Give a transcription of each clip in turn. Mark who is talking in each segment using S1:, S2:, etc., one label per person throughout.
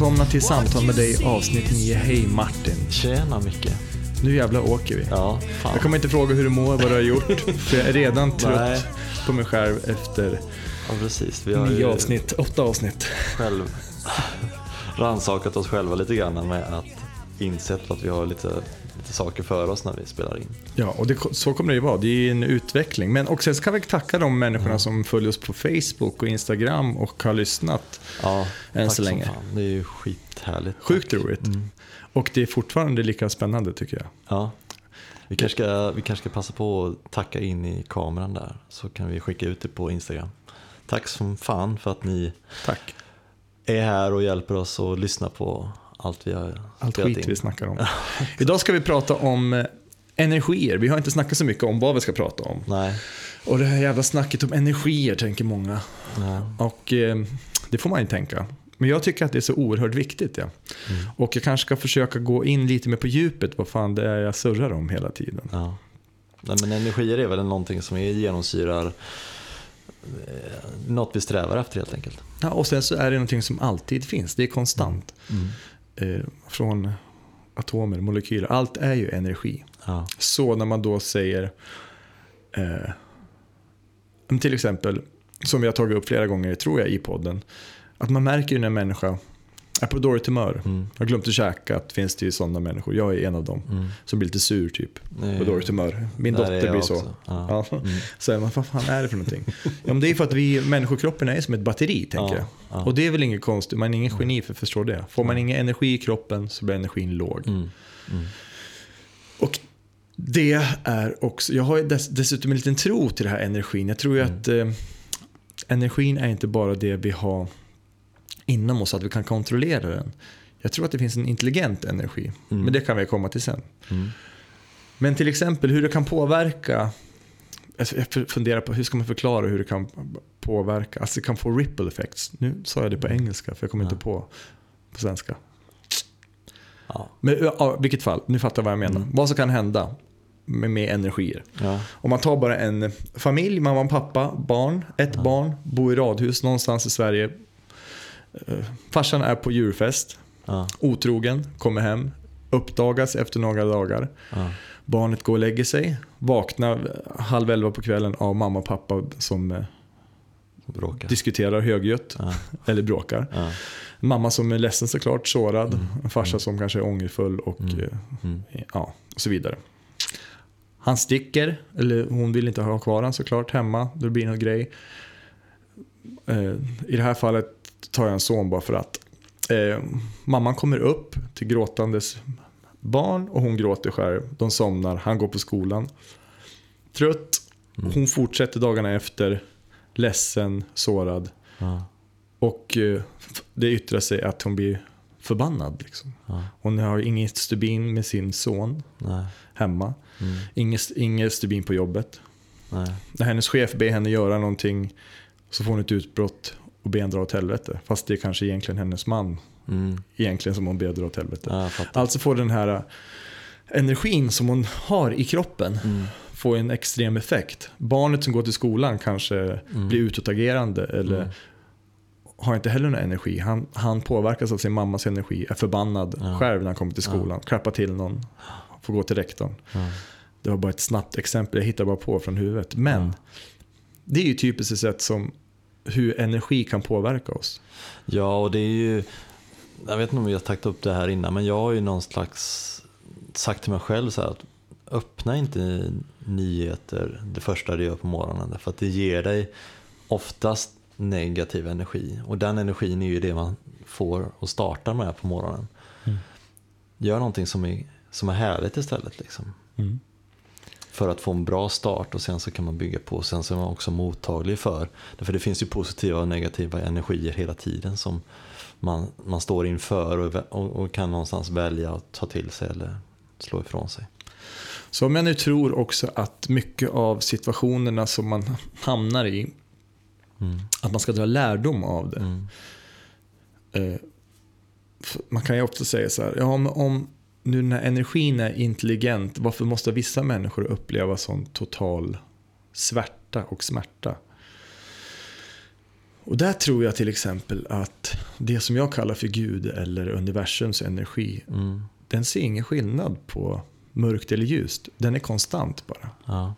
S1: välkomna till Samtal med dig avsnitt 9. Hej Martin.
S2: Tjena Micke.
S1: Nu jävlar åker vi.
S2: Ja, fan.
S1: Jag kommer inte fråga hur du mår, vad du har gjort. För jag är redan trött
S2: Nej.
S1: på mig själv efter
S2: Ja, precis. Vi har
S1: nio avsnitt, åtta avsnitt.
S2: själv rannsakat oss själva lite grann med att insett att vi har lite, lite saker för oss när vi spelar in.
S1: Ja, och det, så kommer det ju vara. Det är en utveckling. Men också ska vi tacka de människorna som följer oss på Facebook och Instagram och har lyssnat.
S2: Ja,
S1: Än
S2: tack
S1: så
S2: som
S1: länge.
S2: Fan. Det är ju skithärligt.
S1: Sjukt roligt.
S2: Mm.
S1: Och det är fortfarande lika spännande tycker jag.
S2: Ja. Vi kanske, ska, vi kanske ska passa på att tacka in i kameran där så kan vi skicka ut det på Instagram. Tack som fan för att ni
S1: Tack.
S2: är här och hjälper oss att lyssna på allt vi har
S1: Allt skit
S2: in.
S1: vi snackar om. Idag ska vi prata om eh, energier. Vi har inte snackat så mycket om vad vi ska prata om.
S2: Nej.
S1: Och det här jävla snacket om energier tänker många.
S2: Nej.
S1: Och eh, det får man ju tänka. Men jag tycker att det är så oerhört viktigt. Ja.
S2: Mm.
S1: Och jag kanske ska försöka gå in lite mer på djupet vad fan det är jag surrar om hela tiden.
S2: Ja. Nej, men energier är väl någonting som är genomsyrar eh, något vi strävar efter helt enkelt.
S1: Ja, och sen så är det någonting som alltid finns. Det är konstant. Eh, från atomer, molekyler. Allt är ju energi.
S2: Ja.
S1: Så när man då säger, eh, till exempel, som vi har tagit upp flera gånger tror jag i podden, att man märker ju när en människa är på dåligt humör.
S2: Mm.
S1: Har glömt att käka, finns det ju sådana människor. Jag är en av dem
S2: Mm.
S1: som blir lite sur typ.
S2: Nej,
S1: På dåligt humör. Min
S2: där är
S1: dotter
S2: jag
S1: blir så.
S2: Ja.
S1: Ja.
S2: Mm.
S1: Så man, vad fan är det för någonting? Ja, men det är för att vi, människokroppen är som ett batteri, tänker
S2: Ja,
S1: jag.
S2: ja.
S1: Och det är väl inget konstigt, man är ingen geni för att förstå det. Får man ingen energi i kroppen så blir energin låg.
S2: Mm. Mm.
S1: Och det är också, jag har dess, dessutom en liten tro till det här energin. Jag tror ju
S2: Mm.
S1: att eh, energin är inte bara det vi har inom oss, att vi kan kontrollera den. Jag tror att det finns en intelligent energi,
S2: Mm.
S1: men det kan vi komma till sen.
S2: Mm.
S1: Men till exempel hur det kan påverka, alltså jag funderar på hur ska man förklara hur det kan påverka, alltså det kan få ripple effects. Nu sa jag det på engelska för jag kommer
S2: Ja.
S1: inte på på svenska.
S2: Ja.
S1: Men ja, i vilket fall, nu fattar jag vad jag menar.
S2: Mm.
S1: Vad som kan hända med, med energier.
S2: Ja.
S1: Om man tar bara en familj, mamma och pappa, barn, ett
S2: Ja.
S1: barn, bor i radhus någonstans i Sverige. Eh, Farsan är på djurfest,
S2: Ja.
S1: otrogen, kommer hem, uppdagas efter några dagar.
S2: Ja.
S1: Barnet går och lägger sig, vaknar halv elva på kvällen av mamma och pappa som eh,
S2: Bråka.
S1: diskuterar högljutt
S2: Ja.
S1: eller bråkar.
S2: Ja.
S1: Mamma som är ledsen såklart, sårad.
S2: Mm.
S1: En farsa
S2: Mm.
S1: som kanske är ångerfull och
S2: Mm.
S1: eh,
S2: Mm.
S1: ja, och så vidare. Han sticker, eller hon vill inte ha kvar honom såklart hemma. Det blir någon grej. I det här fallet tar jag en son bara för att. Eh, mamman kommer upp till gråtandes barn och hon gråter själv. De somnar, han går på skolan. Trött,
S2: Mm.
S1: hon fortsätter dagarna efter. Ledsen, sårad.
S2: Ja.
S1: Och eh, det yttrar sig att hon blir förbannad. Liksom.
S2: Ja.
S1: Hon har inget stubin med sin son
S2: Nej.
S1: hemma.
S2: Mm.
S1: Inget, inget stubin på jobbet.
S2: Nej.
S1: När hennes chef ber henne göra någonting så får hon ett utbrott och ber henne dra åt helvete. Fast det är kanske egentligen hennes man
S2: Mm.
S1: egentligen som hon ber dra åt helvete.
S2: Ja.
S1: Alltså får den här eh, energin som hon har i kroppen
S2: Mm.
S1: få en extrem effekt. Barnet som går till skolan kanske
S2: Mm.
S1: blir utåtagerande eller
S2: Mm.
S1: har inte heller någon energi. Han, han påverkas av sin mammas energi, är förbannad
S2: Ja.
S1: själv när han kommer till skolan, klappar till någon, får gå till rektorn.
S2: Ja.
S1: Det var bara ett snabbt exempel, jag hittar bara på från huvudet. Men
S2: Ja.
S1: det är ju typiskt ett sätt som hur energi kan påverka oss.
S2: Ja, och det är ju, jag vet inte om vi har tagit upp det här innan, men jag har ju någon slags sagt till mig själv så här att öppna inte nyheter det första du gör på morgonen, för att det ger dig oftast negativ energi. Och den energin är ju det man får och startar med på morgonen.
S1: Mm.
S2: Gör någonting som är, som är härligt istället. Liksom. För att få en bra start och sen så kan man bygga på. Och sen så är man också mottaglig för. För det finns ju positiva och negativa energier hela tiden som man, man står inför och, och, och kan någonstans välja att ta till sig eller slå ifrån sig.
S1: Så om jag nu tror också att mycket av situationerna som man hamnar i,
S2: Mm.
S1: att man ska dra lärdom av det.
S2: Mm.
S1: Eh, man kan ju ofta säga så här, ja, om nu den här energin är intelligent, varför måste vissa människor uppleva sån total svärta och smärta? Och där tror jag till exempel att det som jag kallar för Gud eller universums energi,
S2: Mm.
S1: den ser ingen skillnad på mörkt eller ljust. Den är konstant bara.
S2: Ja.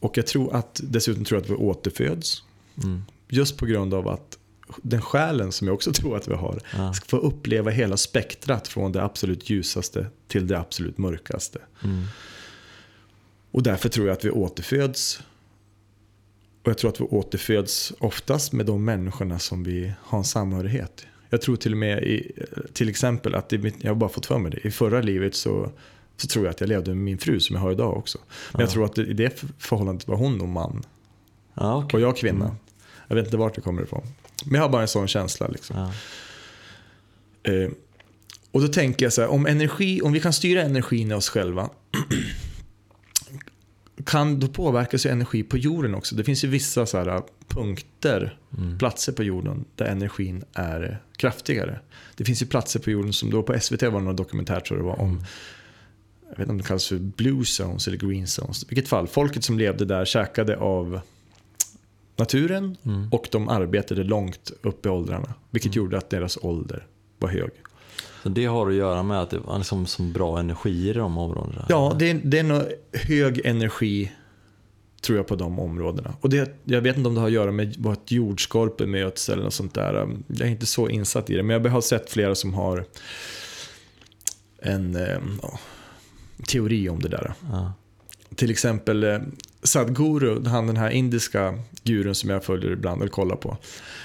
S1: Och jag tror att, dessutom tror jag att vi återföds.
S2: Mm.
S1: Just på grund av att den själen som jag också tror att vi har,
S2: Ja.
S1: ska få uppleva hela spektrat från det absolut ljusaste till det absolut mörkaste.
S2: Mm.
S1: Och därför tror jag att vi återföds. Och jag tror att vi återföds oftast med de människorna som vi har en samhörighet. Jag tror till och med, i, till exempel att i jag har bara fått för mig det, i förra livet så, så tror jag att jag levde med min fru som jag har idag också. Men jag
S2: Ja.
S1: tror att i det förhållandet var hon nog man
S2: Ja, okej.
S1: och jag kvinna.
S2: Mm.
S1: Jag vet inte vart det kommer ifrån. Men jag har bara en sån känsla. Liksom.
S2: Ja.
S1: Eh, och då tänker jag så här, om, energi, om vi kan styra energin i oss själva, kan då påverkas ju energi på jorden också. Det finns ju vissa så här punkter,
S2: Mm.
S1: platser på jorden där energin är kraftigare. Det finns ju platser på jorden som då på SVT var någon dokumentär tror jag det var om, jag vet inte om det kallas för blue zones eller green zones. I vilket fall, folket som levde där käkade av naturen
S2: Mm.
S1: och de arbetade långt upp i åldrarna. Vilket gjorde att deras ålder var hög.
S2: Så det har att göra med att det var liksom som bra energier i de områdena?
S1: Ja, det är, det är nog hög energi tror jag på de områdena. Och det, jag vet inte om det har att göra med vad ett jordskorpe möts eller något sånt där. Jag är inte så insatt i det. Men jag har sett flera som har en eh, ja, teori om det där.
S2: Ja.
S1: Till exempel eh, Sadhguru, han den här indiska gurun som jag följer ibland och kollar på.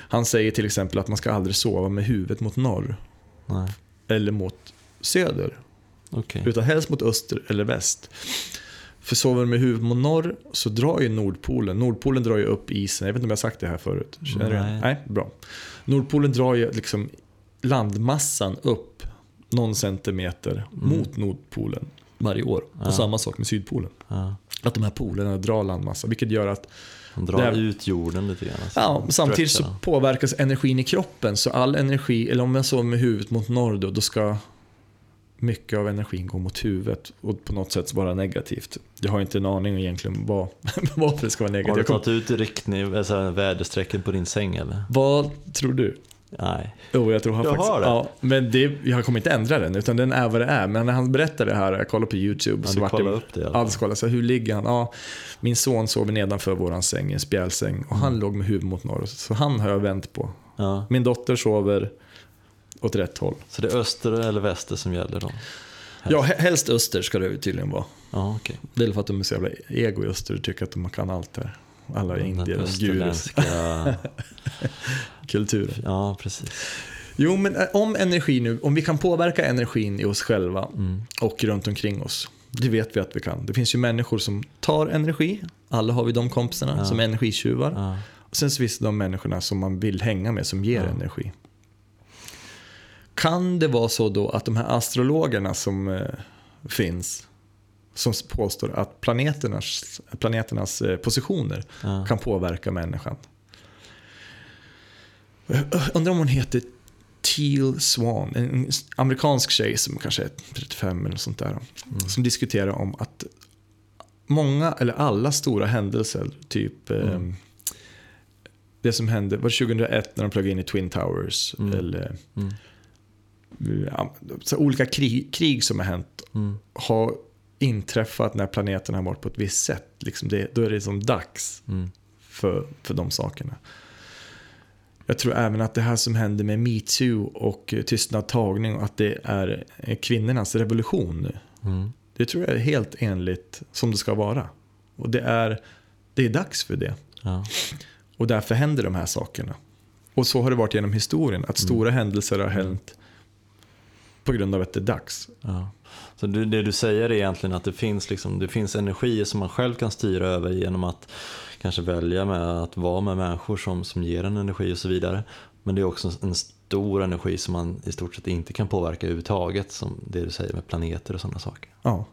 S1: Han säger till exempel att man ska aldrig sova med huvudet mot norr
S2: Nej,
S1: eller mot söder.
S2: okej.
S1: Utan helst mot öster eller väst. För sover du med huvudet mot norr så drar ju Nordpolen, Nordpolen drar ju upp isen, jag vet inte om jag har sagt det här förut. Känner du
S2: Nej.
S1: igen? Nej, bra. Nordpolen drar ju liksom landmassan upp någon centimeter mot Nordpolen varje år.
S2: Mm. Ja.
S1: Och samma sak med Sydpolen.
S2: Ja.
S1: Att de här polerna drar landmassa, vilket gör att
S2: De drar
S1: Det här-
S2: ut jorden lite grann. alltså.
S1: Ja, samtidigt så påverkas energin i kroppen. Så all energi, eller om jag sover med huvudet mot norr då, då ska mycket av energin gå mot huvudet och på något sätt vara negativt. Jag har inte en aning egentligen vad, varför det ska vara
S2: Har
S1: negativt.
S2: du
S1: Jag kom,
S2: tagit ut riktning, alltså väderstrecken på din säng eller?
S1: vad tror du?
S2: Nej.
S1: Jo, jag tror han
S2: Jag
S1: faktiskt...
S2: har det.
S1: Ja, men det, jag kommer inte ändra den, utan den är vad det är. Men när han berättade det här, jag kollade på YouTube.
S2: Ja,
S1: så vart det,
S2: upp det i alla fall.
S1: Alls kolla, så hur ligger han? Ja, min son sover nedanför våran säng, en spjälsäng. Och
S2: Mm.
S1: han låg med huvudet mot norr. Så han har jag vänt på.
S2: Ja.
S1: Min dotter sover åt rätt håll.
S2: Så det är öster eller väster som gäller då?
S1: Ja, he- helst öster ska det tydligen vara.
S2: Ja, okej.
S1: Det är för att de är så jävla ego i öster och tycker att de kan allt här. Alla
S2: Den
S1: indier och gurus kulturer.
S2: Ja, precis.
S1: Jo, men eh, om energi nu, om vi kan påverka energin i oss själva
S2: Mm.
S1: och runt omkring oss. Det vet vi att vi kan. Det finns ju människor som tar energi. Alla har vi de kompisarna
S2: Ja.
S1: som är energitjuvar.
S2: Ja.
S1: Och sen så finns det de människorna som man vill hänga med som ger
S2: Ja.
S1: energi. Kan det vara så då att de här astrologerna som eh, finns, som påstår att planeternas, planeternas eh, positioner
S2: Ja.
S1: kan påverka människan. Undrar om hon heter Teal Swan, en amerikansk tjej som kanske är 35 eller sånt där. Som diskuterar om att många, eller alla stora händelser, typ eh, det som hände, var det 2001 när de plögade in i Twin Towers?
S2: Mm.
S1: Eller
S2: Mm.
S1: ja, olika krig, krig som har hänt
S2: Mm.
S1: har inträffat när planeten har varit på ett visst sätt. Liksom det, då är det som dags
S2: Mm.
S1: för, för de sakerna. Jag tror även att det här som händer med metoo och eh, tystnad tagning och att det är eh, kvinnornas revolution nu.
S2: Mm.
S1: Det tror jag är helt enligt som det ska vara. Och det är, det är dags för det.
S2: Ja.
S1: Och därför händer de här sakerna. Och så har det varit genom historien, att stora händelser har hänt på grund av att det är dags.
S2: Ja. Så det, det du säger är egentligen att det finns, liksom, det finns energier som man själv kan styra över genom att kanske välja med att vara med människor som, som ger en energi och så vidare. Men det är också en stor energi som man i stort sett inte kan påverka överhuvudtaget, som det du säger med planeter och sådana saker.
S1: Ja.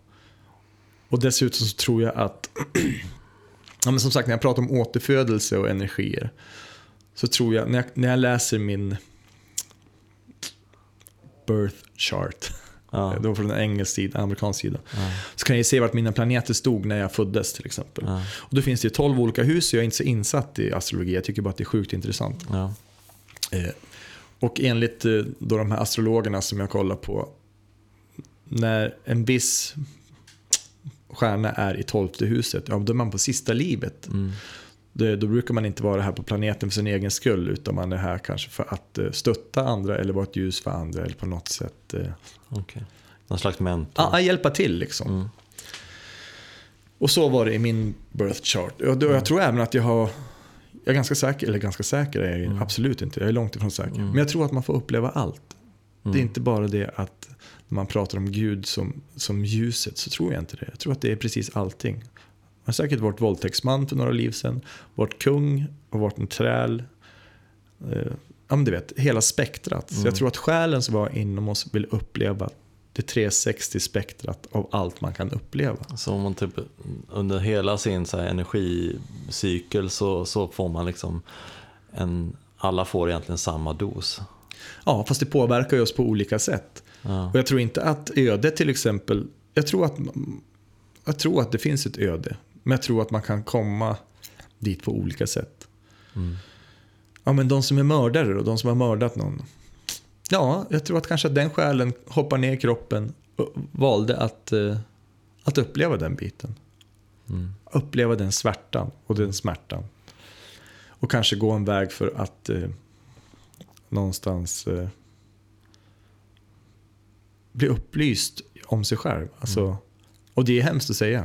S1: Och dessutom så tror jag att, ja, men som sagt när jag pratar om återfödelse och energier, så tror jag, när jag, när jag läser min birth chart,
S2: Ja.
S1: Det var från en engelsk sida, amerikansk sida.
S2: Ja.
S1: Så kan jag se vart mina planeter stod när jag föddes till exempel.
S2: Ja.
S1: Och då finns det ju 12 olika hus, så jag är inte så insatt i astrologi. Jag tycker bara att det är sjukt intressant.
S2: Ja.
S1: Eh, och enligt eh, då de här astrologerna som jag kollar på, när en viss stjärna är i tolfte huset, ja, då är man på sista livet.
S2: Mm.
S1: Det, då brukar man inte vara här på planeten för sin egen skull, utan man är här kanske för att eh, stötta andra eller vara ett ljus för andra eller på något sätt eh,
S2: Okej. Någon slags mentor.
S1: ja, hjälpa till. Liksom.
S2: Mm.
S1: Och så var det i min birth chart. Då, jag tror även att jag har, jag är ganska säker, eller ganska säker är jag
S2: Mm.
S1: absolut inte, jag är långt ifrån säker.
S2: Mm.
S1: Men jag tror att man får uppleva allt.
S2: Mm.
S1: Det är inte bara det att när man pratar om Gud som, som ljuset, så tror jag inte det. Jag tror att det är precis allting. Har säkert varit våldtäktsman för några liv sedan, varit kung och varit en träl. Eh, ja, men du vet, hela spektrat. Så
S2: Mm.
S1: jag tror att själen som var inom oss vill uppleva det 360-spektrat av allt man kan uppleva.
S2: Så om man typ under hela sin så här, energicykel så, så får man liksom en, alla får egentligen samma dos.
S1: Ja, fast det påverkar ju oss på olika sätt.
S2: Ja.
S1: Och jag tror inte att öde till exempel, jag tror att, jag tror att det finns ett öde. Men jag tror att man kan komma dit på olika sätt.
S2: Mm.
S1: Ja, men de som är mördare och de som har mördat någon. Ja, jag tror att kanske den själen hoppar ner i kroppen och valde att, eh, att uppleva den biten.
S2: Mm.
S1: Uppleva den svärtan och den smärtan. Och kanske gå en väg för att eh, någonstans eh, bli upplyst om sig själv. Alltså, Och det är hemskt att säga.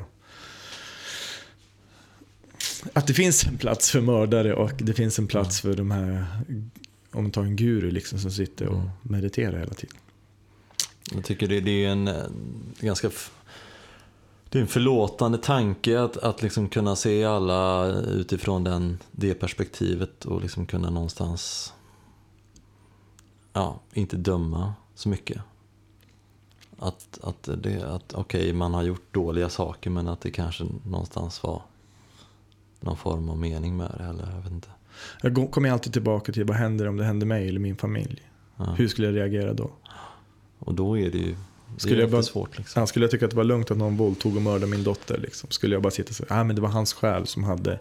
S1: Att det finns en plats för mördare och det finns en plats för de här, om man tar en guru liksom som sitter och
S2: Mm.
S1: mediterar hela tiden.
S2: Jag tycker det, det är en eh, ganska det är en förlåtande tanke att, att liksom kunna se alla utifrån den, det perspektivet och liksom kunna någonstans ja, inte döma så mycket. Att, att, det, att okej, man har gjort dåliga saker men att det kanske någonstans var någon form av mening med det. Eller jag vet inte.
S1: Jag kommer alltid tillbaka till vad händer om det händer mig eller min familj.
S2: Ja.
S1: Hur skulle jag reagera då?
S2: Och då är det ju det
S1: Skulle jag bara-
S2: svårt. Liksom.
S1: Ja, skulle jag tycka att det var lugnt att någon våldtog och mördade min dotter? Liksom? Skulle jag bara sitta och säga ah, men det var hans själ som hade...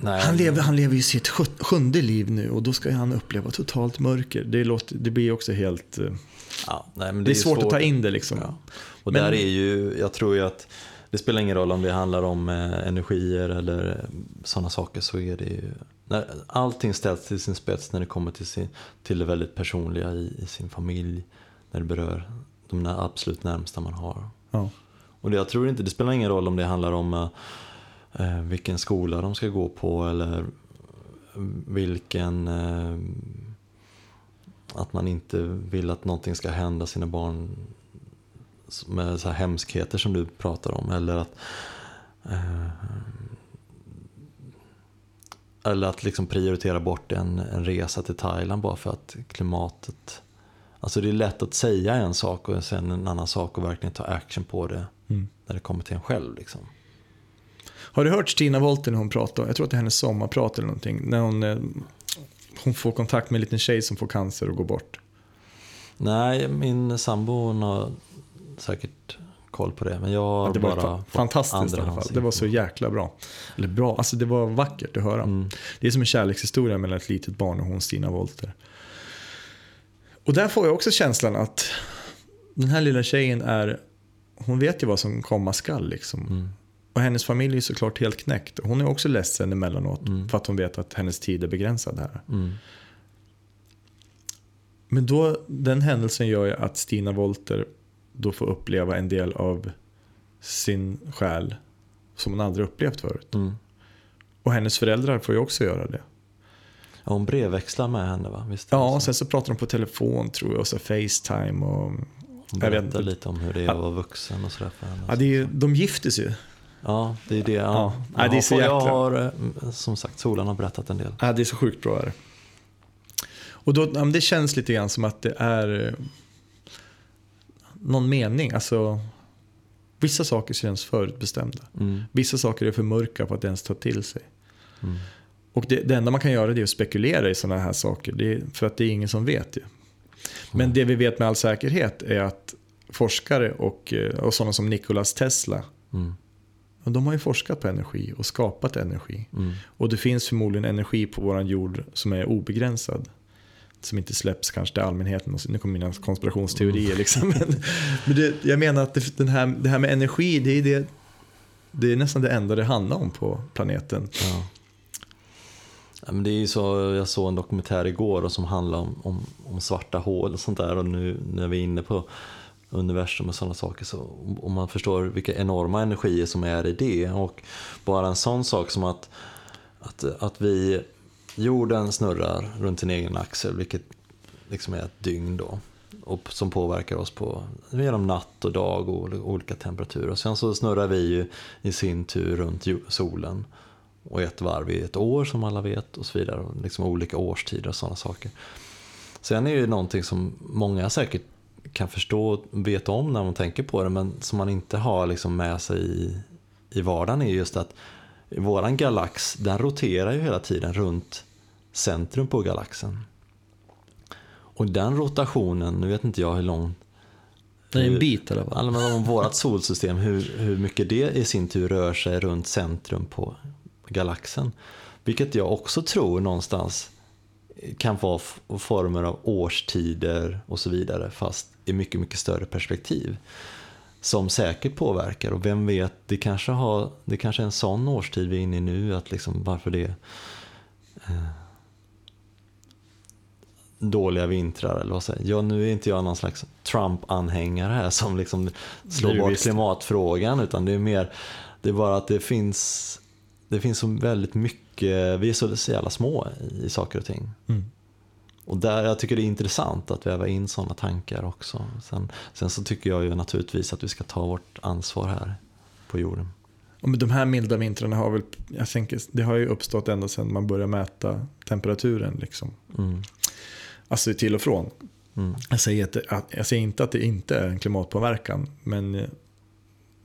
S2: Nej,
S1: Han lever, han lever ju sitt sjunde liv nu och då ska han uppleva totalt mörker. Det, låter, det blir också helt... eh,
S2: ja, nej, men
S1: Det är
S2: ju
S1: svårt att ta in det liksom.
S2: Ja. Och
S1: Men-
S2: där är ju, jag tror ju att det spelar ingen roll om det handlar om eh, energier eller sådana saker så är det ju, när allting ställs till sin spets när det kommer till, sin, till det väldigt personliga i, i sin familj, när det berör de absolut närmsta man har.
S1: Ja.
S2: Och det, jag tror inte, det spelar ingen roll om det handlar om eh, eh, vilken skola de ska gå på eller vilken eh, att man inte vill att någonting ska hända sina barn med så här hemskheter som du pratar om eller att eh, eller att liksom prioritera bort en, en resa till Thailand bara för att klimatet Alltså det är lätt att säga en sak och sen en annan sak och verkligen ta action på det
S1: Mm.
S2: när det kommer till en själv. Liksom.
S1: Har du hört Stina Wolter när hon pratar? Jag tror att det är hennes sommarprat eller någonting. När hon, eh, hon får kontakt med en liten tjej som får cancer och går bort.
S2: Nej, min sambo hon har säkert koll på det. Men jag har
S1: Ja, det var
S2: bara fått
S1: fantastiskt i alla fall. Det var så jäkla bra. Eller bra, alltså det var vackert att höra.
S2: Mm.
S1: Det är som en kärlekshistoria mellan ett litet barn och hon Stina Wolter. Och där får jag också känslan att den här lilla tjejen är, hon vet ju vad som komma skall liksom.
S2: Mm.
S1: Och hennes familj är såklart helt knäckt. Hon är också ledsen emellanåt
S2: Mm.
S1: för att hon vet att hennes tid är begränsad här.
S2: Mm.
S1: Men då, den händelsen gör ju att Stina Wolter då får uppleva en del av sin själ som hon aldrig upplevt förut.
S2: Mm.
S1: Och hennes föräldrar får ju också göra det.
S2: Ja, hon brevväxlar med henne va? Visst
S1: Ja,
S2: så?
S1: sen så pratar de på telefon tror jag och så Facetime och...
S2: Hon berättar lite om hur det är att vara vuxen och sådär för henne.
S1: Ja, det är, ju- de giftes ju.
S2: Ja, det är det. Ja.
S1: Ja. Ja, det är så
S2: har, jag
S1: jäkla-
S2: har, eh, som sagt, Solan har berättat en del.
S1: Ja, det är så sjukt bra är det. Och då, det känns lite grann som att det är eh, någon mening. Alltså, vissa saker känns förutbestämda.
S2: Mm.
S1: Vissa saker är för mörka för att ens ta till sig.
S2: Mm.
S1: Och det, det enda man kan göra är att spekulera i sådana här saker. Det för att det är ingen som vet ju. Men det vi vet med all säkerhet är att forskare och, eh, och sådana som Nikolas Tesla.
S2: Mm.
S1: De har ju forskat på energi och skapat energi.
S2: Mm.
S1: Och det finns förmodligen energi på vår jord som är obegränsad. Som inte släpps kanske till allmänheten. Nu kommer mina konspirationsteorier.
S2: Mm.
S1: Liksom. Men, men det, jag menar att det, den här, det här med energi, det är, det, det är nästan det enda det handlar om på planeten.
S2: Ja. Ja, men det är så, jag såg en dokumentär igår som handlar om, om, om svarta hål och sånt där och nu när vi är inne på universum och sådana saker så om man förstår vilka enorma energier som är i det och bara en sån sak som att, att, att vi, jorden snurrar runt sin egen axel vilket liksom är ett dygn då och som påverkar oss på genom natt och dag och olika temperaturer. Sen så snurrar vi ju i sin tur runt solen och ett varv i ett år som alla vet och så vidare. Och liksom olika årstider och sådana saker. Sen är det ju någonting som många säkert kan förstå och veta om när man tänker på det men som man inte har liksom med sig i, i vardagen är just att våran galax den roterar ju hela tiden runt centrum på galaxen. Och den rotationen, nu vet inte jag hur lång
S1: Det är en bit fall.
S2: Alla men om vårt solsystem, hur, hur mycket det i sin tur rör sig runt centrum på galaxen. Vilket jag också tror någonstans kan vara former av årstider och så vidare fast i mycket, mycket större perspektiv. Som säkert påverkar och vem vet, det kanske, har, det kanske är en sån årstid vi är inne i nu att liksom varför det eh, dåliga vintrar eller vad säger jag. Ja, nu är inte jag någon slags Trump-anhängare här som liksom slår bort
S1: visst.
S2: klimatfrågan utan det är mer, det är bara att det finns, det finns så väldigt mycket, vi är så, så jävla små i saker och ting.
S1: Mm.
S2: Och där, jag tycker det är intressant att väva in sådana tankar också. Sen, sen så tycker jag ju naturligtvis att vi ska ta vårt ansvar här på jorden.
S1: Och men de här milda vintrarna har väl, jag tänker, det har ju uppstått ända sedan man började mäta temperaturen. Liksom.
S2: Mm.
S1: Alltså till och från.
S2: Mm.
S1: Jag säger, att, jag säger inte att det inte är en klimatpåverkan, men eh,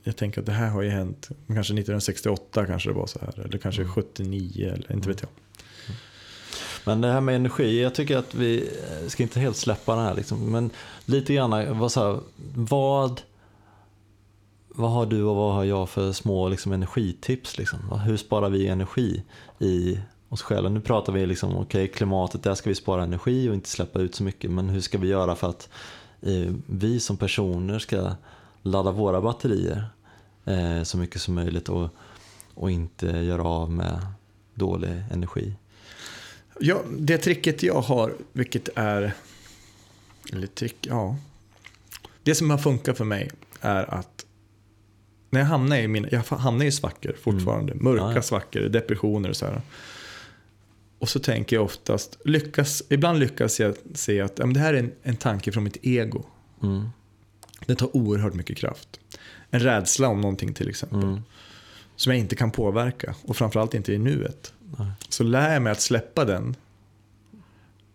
S1: jag tänker att det här har ju hänt, kanske 1968 kanske det var så här, eller kanske 79, eller inte vet jag.
S2: Men det här med energi, jag tycker att vi eh, ska inte helt släppa den här. Liksom. Men lite grann, vad, så här, vad, vad har du och vad har jag för små liksom, energitips? Liksom? Hur sparar vi energi i oss själva? Nu pratar vi liksom, okej klimatet, där ska vi spara energi och inte släppa ut så mycket. Men hur ska vi göra för att eh, vi som personer ska ladda våra batterier eh, så mycket som möjligt och, och inte göra av med dålig energi?
S1: Ja, det tricket jag har, vilket är... Eller trick, ja. Det som har funkat för mig är att när jag hamnar i, mina, jag hamnar i svackor fortfarande, mörka
S2: Ja, ja.
S1: svackor, depressioner och så här. Och så tänker jag oftast, lyckas, ibland lyckas jag se att ja, det här är en, en tanke från mitt ego.
S2: Mm.
S1: Det tar oerhört mycket kraft. En rädsla om någonting till exempel.
S2: Mm.
S1: Som jag inte kan påverka och framförallt inte i nuet.
S2: Nej.
S1: Så lär jag mig att släppa den.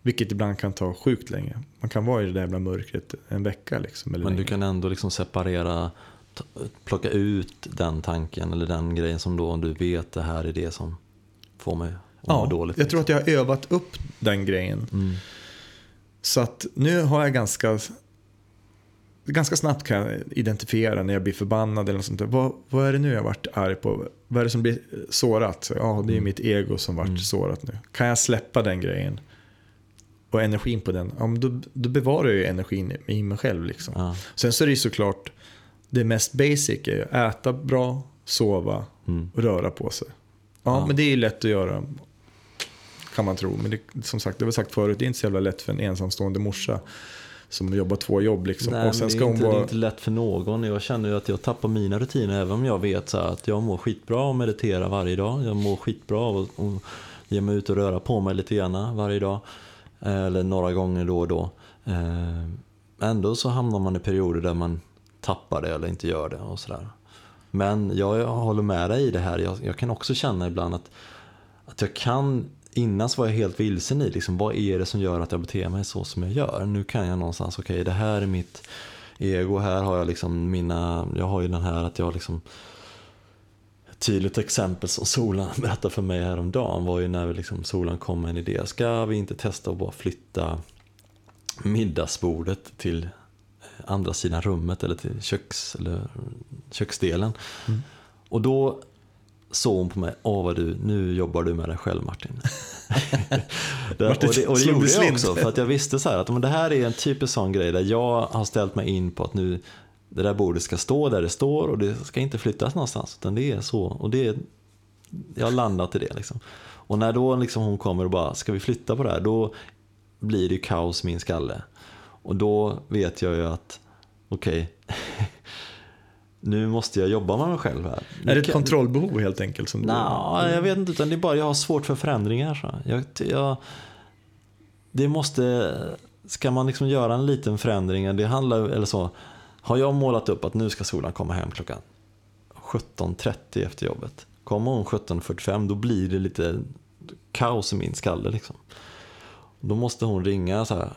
S1: Vilket ibland kan ta sjukt länge. Man kan vara i det där jävla mörkret en vecka liksom.
S2: Men du
S1: längre.
S2: kan ändå liksom separera, plocka ut den tanken eller den grejen som då du vet det här är det som får mig att må
S1: ja,
S2: dåligt.
S1: jag tror att jag har övat upp den grejen.
S2: Mm.
S1: Så att nu har jag ganska... Ganska snabbt kan jag identifiera när jag blir förbannad eller något sånt. Vad, vad är det nu jag varit arg på? Vad är det som blir sårat? Så, ja, det är
S2: Mm.
S1: mitt ego som varit
S2: Mm.
S1: sårat nu. Kan jag släppa den grejen? Och energin på den? Ja, men då, då bevarar jag energin i- mig själv. Liksom.
S2: Ja.
S1: Sen så är det ju såklart, det mest basic är ju äta bra, sova
S2: Mm.
S1: och röra på sig. Ja,
S2: Ja.
S1: men det är ju lätt att göra. Kan man tro. Men det, som sagt, det var sagt förut, det är inte så jävla lätt för en ensamstående morsa som jobbar två jobb. Liksom.
S2: Nej,
S1: och sen
S2: det, är inte, det är inte lätt för någon. Jag känner ju att jag tappar mina rutiner även om jag vet så att jag mår skitbra av att meditera varje dag. Jag mår skitbra att att ge mig ut och röra på mig lite grann varje dag. Eh, Eller några gånger då och då. Eh, Ändå så hamnar man i perioder där man tappar det eller inte gör det och sådär. Men jag, jag håller med dig i det här. Jag, jag kan också känna ibland att, att jag kan Innan så var jag helt vilsen i liksom, vad är det som gör att jag beter mig så som jag gör. Nu kan jag någonstans, okej det här är mitt ego, här har jag liksom mina, jag har ju den här att jag liksom ett tydligt exempel som Solan berättade för mig häromdagen var ju när vi liksom, Solan kom med en idé. Ska vi inte testa att bara flytta middagsbordet till andra sidan rummet eller till köks, eller köksdelen.
S1: Mm.
S2: Och då såg hon på mig, åh vad du, nu jobbar du med dig själv Martin. det, och det, och det gjorde jag
S1: också,
S2: för att jag visste så här att men det här är en typisk sån grej där jag har ställt mig in på att nu det där bordet ska stå där det står och det ska inte flyttas någonstans. Utan det är så. Och det är, jag har landat i det. Liksom. Och när då liksom hon kommer och bara, ska vi flytta på det här? Då blir det kaos i min skalle. Och då vet jag ju att, okej, okay, nu måste jag jobba med mig själv här.
S1: Är det ett kontrollbehov helt enkelt? Som
S2: Nej, jag vet inte. Utan det är bara jag har svårt för förändringar. Så. Jag, jag, det måste, ska man liksom göra en liten förändring, det handlar, eller så, har jag målat upp att nu ska solen komma hem klockan 17.30 efter jobbet. Kommer hon 17.45 då blir det lite kaos i min skalle. Liksom. Då måste hon ringa så här,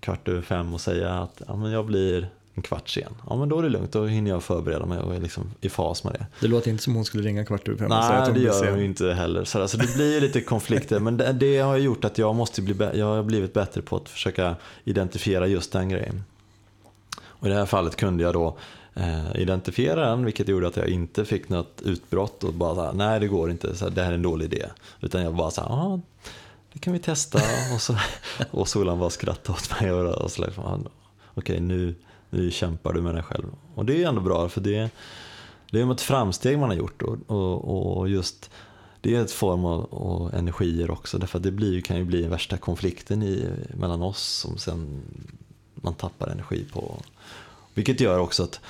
S2: kvart över fem och säga att ja, men jag blir en kvart sen. Ja men då är det lugnt, då hinner jag förbereda mig och är liksom i fas med det.
S1: Det låter inte som hon skulle ringa kvart över fem
S2: Nej,
S1: och säga att hon
S2: det
S1: blir
S2: gör hon ju inte heller. Så alltså, det blir lite konflikter, men det, det har gjort att jag måste bli, jag har blivit bättre på att försöka identifiera just den grejen. Och i det här fallet kunde jag då eh, identifiera den, vilket gjorde att jag inte fick något utbrott och bara så här, nej det går inte, så här, det här är en dålig idé. Utan jag bara så här, ja det kan vi testa. och, så, och Solan bara skrattade åt mig och, och så liksom, okej nu, nu kämpar du med dig själv. Och det är ändå bra för det, det är ett framsteg man har gjort och, och, och just det är ett form av, av energier också därför att det blir, kan ju bli värsta konflikten i, mellan oss som sen man tappar energi på. Vilket gör också att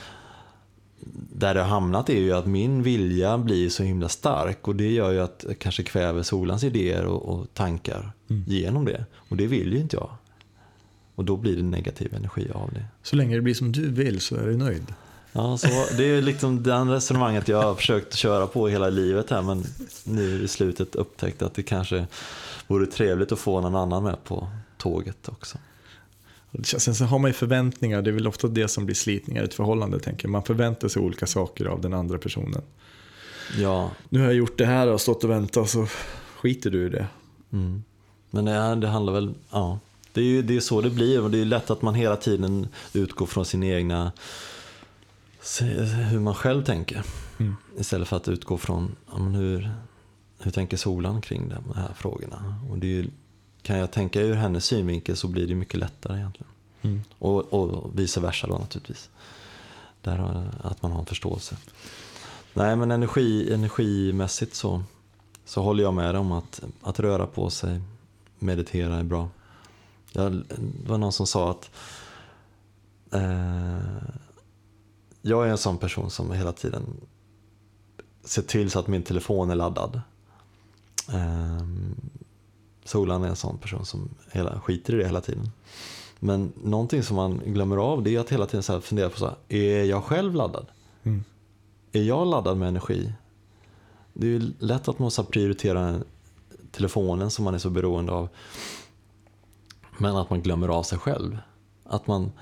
S2: där det har hamnat är ju att min vilja blir så himla stark och det gör ju att jag kanske kväver solans idéer och, och tankar
S1: Mm.
S2: genom det. Och det vill ju inte jag. Och då blir det negativ energi av det.
S1: Så länge det blir som du vill så är du nöjd.
S2: Ja, så det är liksom den resonemanget jag har försökt köra på hela livet här men nu i slutet upptäckt att det kanske vore trevligt att få någon annan med på tåget också.
S1: Sen så har man ju förväntningar, det är väl ofta det som blir slitningar i ett förhållande. Tänker. Man förväntar sig olika saker av den andra personen.
S2: Ja,
S1: Nu har jag gjort det här och stått och väntat så skiter du i det.
S2: mm. men det, det handlar väl, ja. Det är ju det är så det blir och det är lätt att man hela tiden utgår från sina egna, hur man själv tänker.
S1: Mm.
S2: Istället för att utgå från ja, hur, hur tänker solen kring de här frågorna. Och det ju, kan jag tänka ur hennes synvinkel så blir det mycket lättare egentligen.
S1: Mm.
S2: Och, och vice versa då naturligtvis. Där, att man har en förståelse. Nej men energi, energimässigt så, så håller jag med om att, att röra på sig, meditera är bra. Jag, det var någon som sa att eh, jag är en sån person som hela tiden ser till så att min telefon är laddad. Eh, Solan är en sån person som hela, skiter i det hela tiden. Men någonting som man glömmer av det är att hela tiden så fundera på så här, är jag själv laddad?
S1: Mm.
S2: Är jag laddad med energi? Det är ju lätt att man måste prioritera telefonen som man är så beroende av. Men att man glömmer av sig själv. Att man,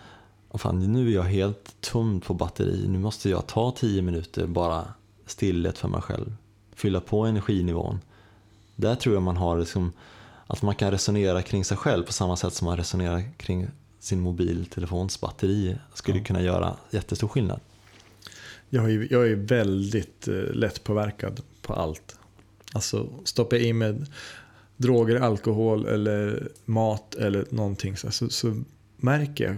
S2: oh fan, nu är jag helt tom på batteri. Nu måste jag ta tio minuter bara stillhet för mig själv. Fylla på energinivån. Där tror jag man har liksom, att man kan resonera kring sig själv på samma sätt som man resonerar kring sin mobiltelefons batteri. Skulle
S1: Ja.
S2: kunna göra jättestor skillnad.
S1: Jag är, jag är väldigt eh, lätt påverkad på allt. Alltså stoppar jag i med droger, alkohol eller mat eller någonting så, så, så märker jag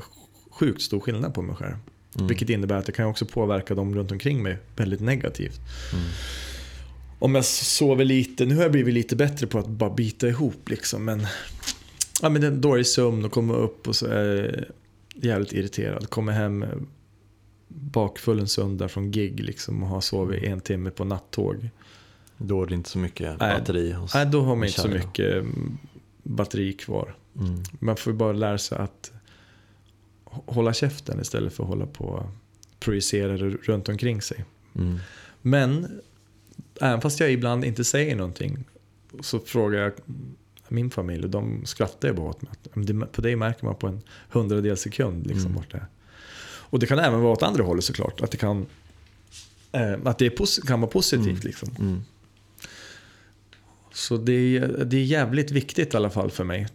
S1: sjukt stor skillnad på mig själv.
S2: Mm.
S1: Vilket innebär att det kan också påverka dem runt omkring mig väldigt negativt.
S2: Mm.
S1: Om jag sover lite, nu har jag blivit lite bättre på att bara bita ihop liksom. Men, ja, men det är en dålig sömn och kommer upp och så är jag jävligt irriterad. Kommer hem bakfull en söndag från gig liksom och har sovit en timme på nattåg.
S2: Då är det inte så mycket
S1: Nej.
S2: batteri hos
S1: Nej, då har man inte så mycket mm, batteri kvar.
S2: Mm.
S1: Man får bara lära sig att hå- hålla käften istället för att hålla på och projicera runt omkring sig.
S2: Mm.
S1: Men även fast jag ibland inte säger någonting så frågar jag min familj och de skrattar ju bara åt mig. Att, "Men det- På dig märker man på en hundradels sekund liksom
S2: Mm.
S1: är. Och det kan även vara åt andra hållet såklart. Att det kan, eh, att det kan vara positivt.
S2: Mm.
S1: Liksom.
S2: Mm.
S1: Så det är, det är jävligt viktigt i alla fall för mig.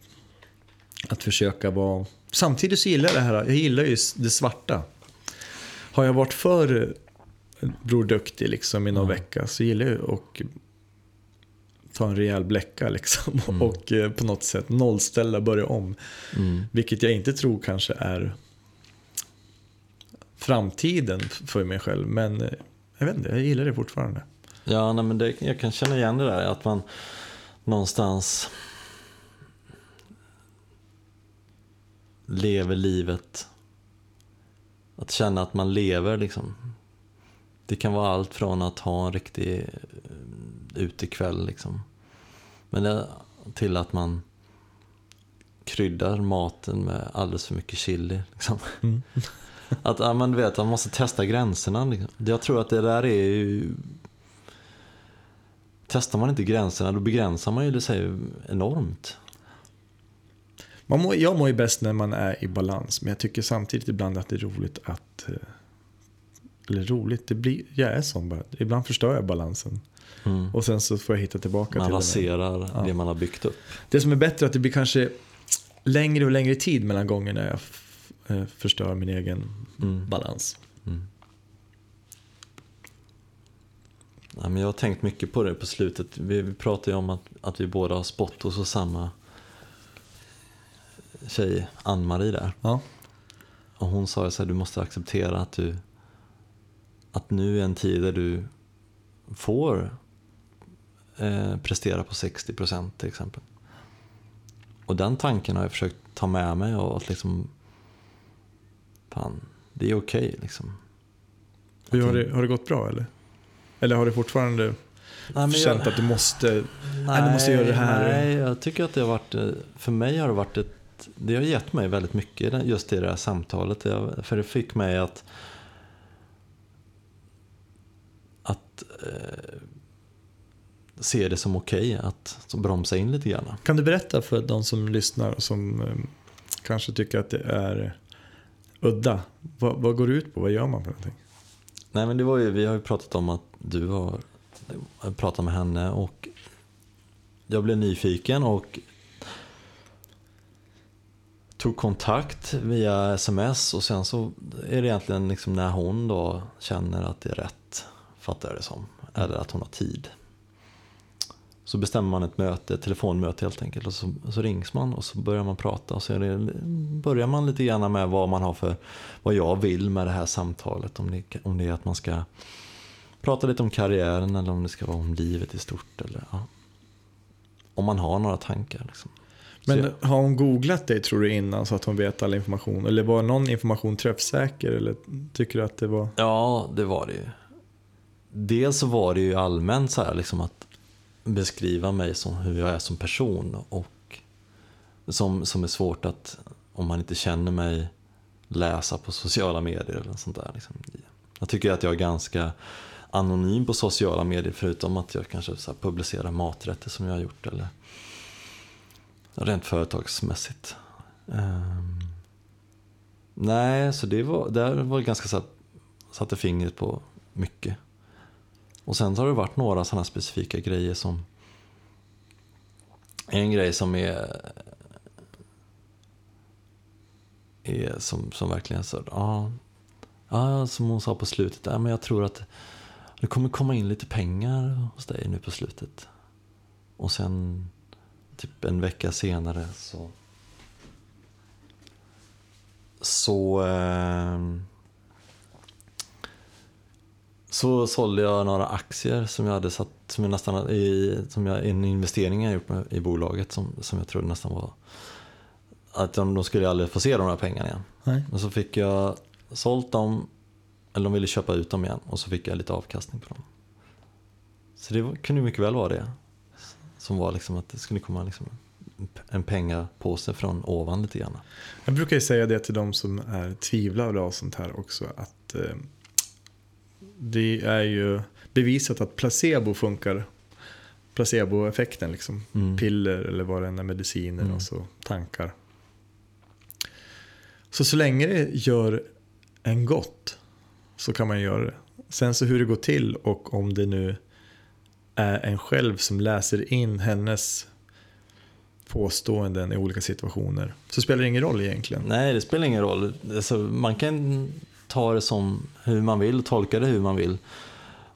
S1: Att försöka vara samtidigt så gillar jag det här, jag gillar ju det svarta. Har jag varit för eh, Bror Duktig liksom i någon
S2: Ja.
S1: vecka så gillar jag att ta en rejäl bläcka liksom
S2: Mm.
S1: och eh, på något sätt nollställa, börja om.
S2: Mm.
S1: Vilket jag inte tror kanske är framtiden för mig själv. Men eh, jag vet inte, jag gillar det fortfarande.
S2: Ja, nej, men det, jag kan känna igen det där att man någonstans lever livet. Att känna att man lever liksom. Det kan vara allt från att ha en riktig eh, utekväll liksom. Men det, till att man kryddar maten med alldeles för mycket chili. Liksom.
S1: Mm.
S2: Att ja, men du vet, man måste testa gränserna. Liksom. Jag tror att det där är ju... Testar man inte gränserna då begränsar man ju sig enormt.
S1: Man mår, jag mår ju bäst när man är i balans. Men jag tycker samtidigt ibland att det är roligt att... eh, Eller roligt, det blir, jag är sån bara. Ibland förstör jag balansen.
S2: Mm.
S1: Och sen så får jag hitta tillbaka
S2: Man
S1: till
S2: raserar
S1: Ja.
S2: det man har byggt upp.
S1: Det som är bättre är att det blir kanske längre och längre tid mellan gångerna jag eh, förstör min egen
S2: Mm.
S1: balans.
S2: Mm. Ja, men jag har tänkt mycket på det på slutet. Vi, pratade ju om att, att vi båda har spott hos samma tjej, Ann-Marie där.
S1: Ja.
S2: Och hon sa ju så här, du måste acceptera att du att nu är en tid där du får eh, prestera på 60% till exempel. Och den tanken har jag försökt ta med mig och att liksom fan, det är okej liksom.
S1: Hur har, det, har det gått bra eller? Eller har du fortfarande
S2: Nej, men
S1: känt
S2: jag-
S1: att du måste... Nej, du måste göra det här.
S2: Nej, jag tycker att det har varit, eh, för mig har det varit ett, det har gett mig väldigt mycket just i det här samtalet. För det fick mig att, att eh, se det som okej att så bromsa in lite grann.
S1: Kan du berätta för de som lyssnar och som eh, kanske tycker att det är udda. Vad, vad går det ut på? Vad gör man för någonting?
S2: Nej men det var ju, vi har ju pratat om att du har pratat med henne och jag blev nyfiken och tog kontakt via sms och sen så är det egentligen liksom när hon då känner att det är rätt, fattar jag det som, eller att hon har tid. Så bestämmer man ett möte, ett telefonmöte helt enkelt och så, så rings man och så börjar man prata och så det, börjar man lite grann med vad man har för, vad jag vill med det här samtalet. Om det, om det är att man ska prata lite om karriären eller om det ska vara om livet i stort. Eller, ja. Om man har några tankar. Liksom.
S1: Men
S2: jag-
S1: har hon googlat dig tror du innan så att hon vet all information? Eller var någon information träffsäker? Eller tycker du att det var...
S2: Ja, det var det ju. Dels så var det ju allmänt så här liksom att beskriva mig som hur jag är som person och som, som är svårt att, om man inte känner mig, läsa på sociala medier eller sånt där. Liksom. Jag tycker att jag är ganska anonym på sociala medier förutom att jag kanske så här publicerar maträtter som jag har gjort eller rent företagsmässigt. Um, nej, så det var, där var det ganska så att satte fingret på mycket. Och sen har det varit några sådana specifika grejer som en grej som är, är som, som verkligen så, ja, ja, som hon sa på slutet, ja, men jag tror att det kommer komma in lite pengar hos dig nu på slutet. Och sen typ en vecka senare så så ehm, så sålde jag några aktier som jag hade satt, som jag nästan i, som jag, en investering jag gjort med, i bolaget som, som jag trodde nästan var att de, de skulle aldrig få se de här pengarna igen.
S1: Nej.
S2: Men så fick jag sålt dem, eller de ville köpa ut dem igen och så fick jag lite avkastning på dem. Så det var, kunde mycket väl vara det. Som var liksom att det skulle komma liksom en- en pengapåse från ovan lite grann.
S1: Jag brukar ju säga det till de som är tvivlare och sånt här också. Att eh, det är ju bevisat att placebo funkar. Placeboeffekten liksom.
S2: Mm.
S1: Piller eller vad det än är, mediciner
S2: Mm.
S1: och så tankar. Så så länge det gör en gott så kan man göra det. Sen så hur det går till och om det nu är en själv som läser in hennes påståenden i olika situationer så spelar det ingen roll egentligen.
S2: Nej, det spelar ingen roll. Alltså, man kan ta det som hur man vill, tolka det hur man vill.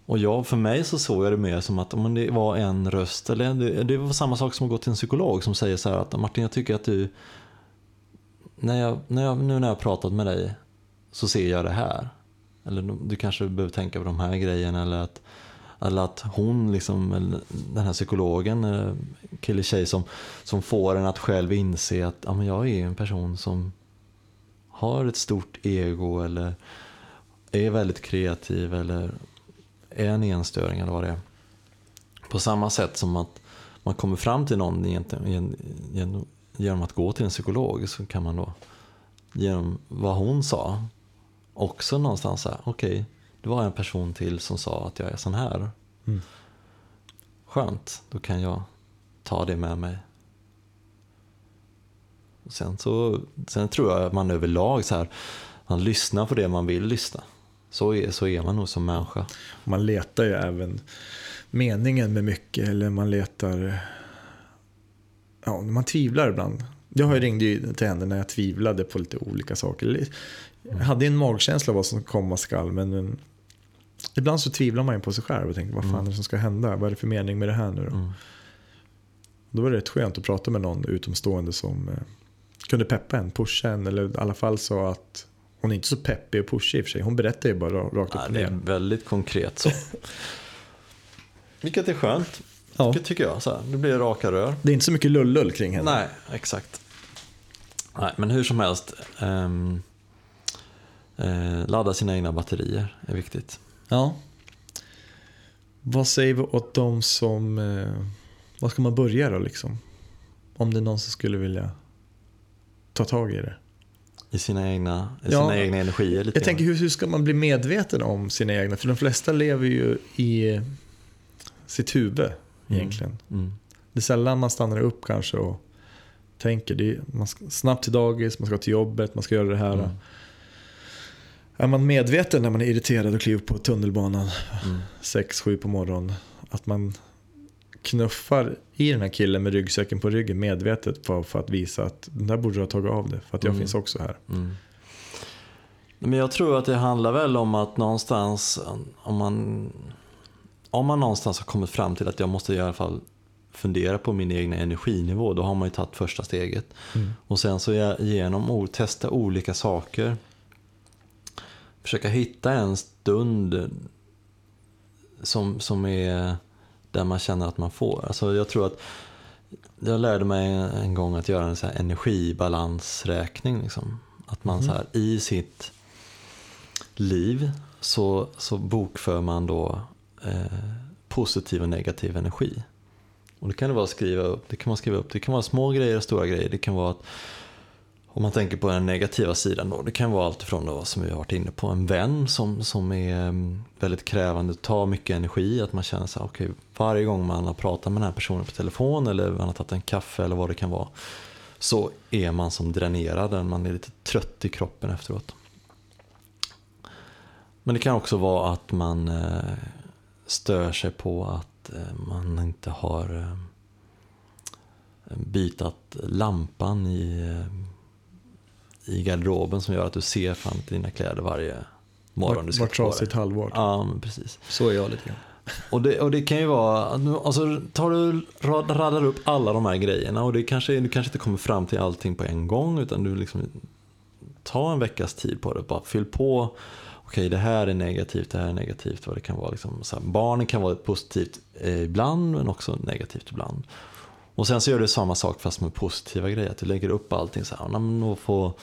S2: Och jag, för mig så såg jag det mer som att om det var en röst, eller det, det var samma sak som att gå till en psykolog som säger så här att Martin jag tycker att du, när jag, när jag, nu när jag har pratat med dig så ser jag det här. Eller du kanske behöver tänka på de här grejerna eller att, eller att hon, liksom, den här psykologen, eh, kille tjej som, som får en att själv inse att ja, men jag är en person som har ett stort ego eller är väldigt kreativ eller är en enstöring eller vad det är. På samma sätt som att man kommer fram till någon genom att gå till en psykolog så kan man då genom vad hon sa också någonstans säga okej, okay, det var en person till som sa att jag är sån här. Mm. Skönt, då kan jag ta det med mig. Sen, så, sen tror jag att man överlag så här, man lyssnar på det man vill lyssna. Så är, så är man nog som människa.
S1: Man letar ju även meningen med mycket, eller man letar... Ja, man tvivlar ibland. Jag ringde ju till henne när jag tvivlade på lite olika saker. Jag hade en magkänsla av vad som komma skall, men ibland så tvivlar man ju på sig själv och tänker vad fan är det som ska hända? Vad är det för mening med det här nu då? Mm. Då var det rätt skönt att prata med någon utomstående som eh, kunde peppa en, pusha en eller i alla fall så att hon är inte så peppig och pushig i och för sig. Hon berättar ju bara rakt upp och ner.
S2: Det är väldigt konkret så. Vilket är skönt. Ja. Det tycker jag. Så här. Det blir raka rör.
S1: Det är inte så mycket lullull kring henne.
S2: Nej, exakt. Nej, men hur som helst. Um, uh, ladda sina egna batterier är viktigt.
S1: Ja. Vad säger vi åt de som... Uh, vad ska man börja då liksom? Om det är någon som skulle vilja ta tag i det.
S2: I sina egna, i ja, sina egna energier? Lite
S1: jag tänker hur, hur ska man bli medveten om sina egna? För de flesta lever ju i sitt huvud mm. egentligen. Mm. Mm. Det är sällan man stannar upp kanske och tänker. Det är, man ska snabbt till dagis, man ska till jobbet, man ska göra det här. Mm. Är man medveten när man är irriterad och kliver på tunnelbanan 6-7 mm. på morgonen. Att man knuffar i den här killen med ryggsäcken på ryggen medvetet för, för att visa att den där borde du ha tagit av det för att jag mm. finns också här. Mm.
S2: Men jag tror att det handlar väl om att någonstans om man, om man någonstans har kommit fram till att jag måste i alla fall fundera på min egna energinivå, då har man ju tagit första steget. Mm. Och sen så genom att testa olika saker, försöka hitta en stund som, som är där man känner att man får. Alltså jag tror att jag lärde mig en gång att göra en så energibalansräkning. Liksom. Att man mm. så här, i sitt liv så, så bokför man då eh, positiv och negativ energi. Och det kan det vara skriva upp, det kan man skriva upp, det kan vara små grejer och stora grejer. Det kan vara att om man tänker på den negativa sidan då, det kan vara allt ifrån då, som vi har varit inne på, en vän som, som är mm, väldigt krävande, tar mycket energi, att man känner sig okej, okay, varje gång man har pratat med den här personen på telefon eller man har tagit en kaffe eller vad det kan vara, så är man som dränerad, man är lite trött i kroppen efteråt. Men det kan också vara att man eh, stör sig på att eh, man inte har eh, bytat lampan i i garderoben som gör att du ser fram till dina kläder varje morgon. Var,
S1: du ska var trasigt halvår.
S2: Ja, precis.
S1: Så är jag lite grann.
S2: Och det, och det kan ju vara, alltså tar du raddar upp alla de här grejerna och det kanske, du kanske inte kommer fram till allting på en gång utan du liksom tar en veckas tid på det. Bara fyll på, okej okay, det här är negativt, det här är negativt. Vad det kan vara liksom, så här, barnen kan vara positivt eh, ibland men också negativt ibland. Och sen så gör du samma sak fast med positiva grejer. Att du lägger upp allting så här. Få,